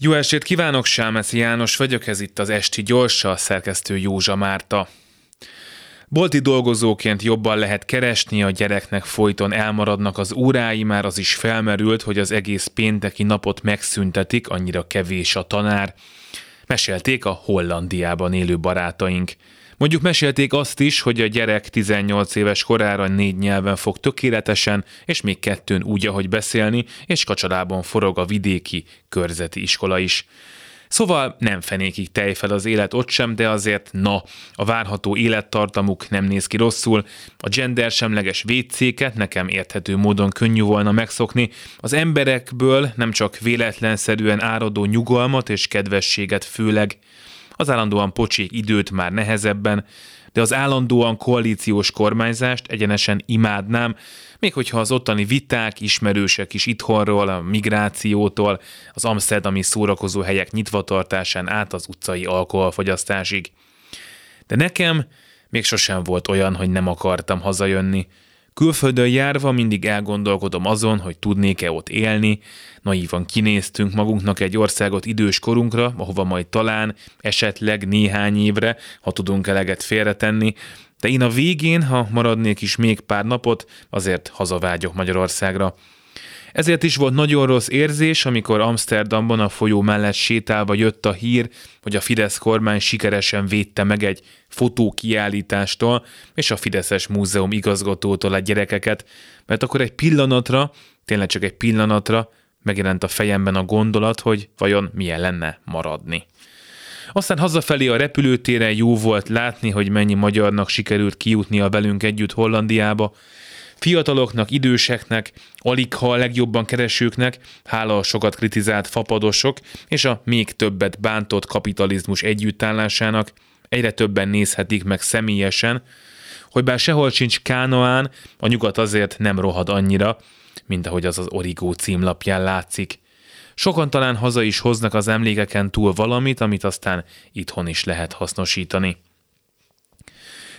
Jó estét kívánok, Sámeszi János vagyok, ez itt az Esti Gyorsa, szerkesztő Józsa Márta. Bolti dolgozóként jobban lehet keresni, a gyereknek folyton elmaradnak az órái, már az is felmerült, hogy az egész pénteki napot megszüntetik, annyira kevés a tanár. Mesélték a Hollandiában élő barátaink. Mondjuk mesélték azt is, hogy a gyerek 18 éves korára négy nyelven fog tökéletesen, és még kettőn úgy, ahogy beszélni, és kacsalában forog a vidéki körzeti iskola is. Szóval nem fenékig tejfel az élet ott sem, de azért na, a várható élettartamuk nem néz ki rosszul, a gender semleges védszéket nekem érthető módon könnyű volna megszokni, az emberekből nem csak véletlenszerűen áradó nyugalmat és kedvességet főleg, az állandóan pocsék időt már nehezebben, de az állandóan koalíciós kormányzást egyenesen imádnám, még hogyha az ottani viták, ismerősek is itthonról, a migrációtól, az amsterdami szórakozó helyek nyitvatartásán át az utcai alkoholfogyasztásig. De nekem még sosem volt olyan, hogy nem akartam hazajönni, Külföldön járva mindig elgondolkodom azon, hogy tudnék-e ott élni, naívan kinéztünk magunknak egy országot idős korunkra, ahova majd talán, esetleg néhány évre, ha tudunk eleget félretenni, de én a végén, ha maradnék is még pár napot, azért hazavágyok Magyarországra. Ezért is volt nagyon rossz érzés, amikor Amsterdamban a folyó mellett sétálva jött a hír, hogy a Fidesz kormány sikeresen védte meg egy fotókiállítástól és a Fideszes Múzeum igazgatótól a gyerekeket, mert akkor egy pillanatra, tényleg csak egy pillanatra megjelent a fejemben a gondolat, hogy vajon milyen lenne maradni. Aztán hazafelé a repülőtéren jó volt látni, hogy mennyi magyarnak sikerült kijutnia velünk együtt Hollandiába, Fiataloknak, időseknek, alig ha a legjobban keresőknek, hála a sokat kritizált fapadosok és a még többet bántott kapitalizmus együttállásának egyre többen nézhetik meg személyesen, hogy bár sehol sincs Kánoán, a nyugat azért nem rohad annyira, mint ahogy az az Origó címlapján látszik. Sokan talán haza is hoznak az emlékeken túl valamit, amit aztán itthon is lehet hasznosítani.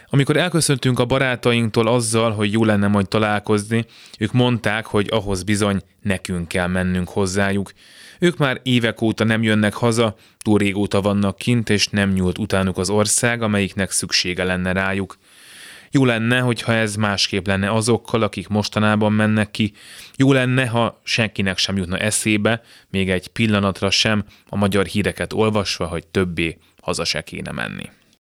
Amikor elköszöntünk a barátainktól azzal, hogy jó lenne majd találkozni, ők mondták, hogy ahhoz bizony nekünk kell mennünk hozzájuk. Ők már évek óta nem jönnek haza, túl régóta vannak kint, és nem nyúlt utánuk az ország, amelyiknek szüksége lenne rájuk. Jó lenne, hogyha ez másképp lenne azokkal, akik mostanában mennek ki. Jó lenne, ha senkinek sem jutna eszébe, még egy pillanatra sem, a magyar híreket olvasva, hogy többé haza se kéne menni.